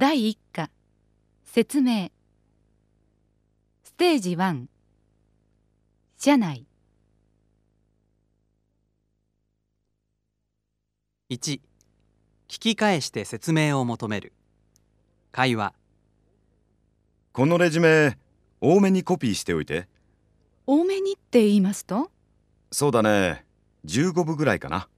第1課。説明。ステージ1社内。1聞き返して説明を求める。会話。このレジュメ多めにコピーしておいて。多めにって言いますと？そうだね。15部ぐらいかな。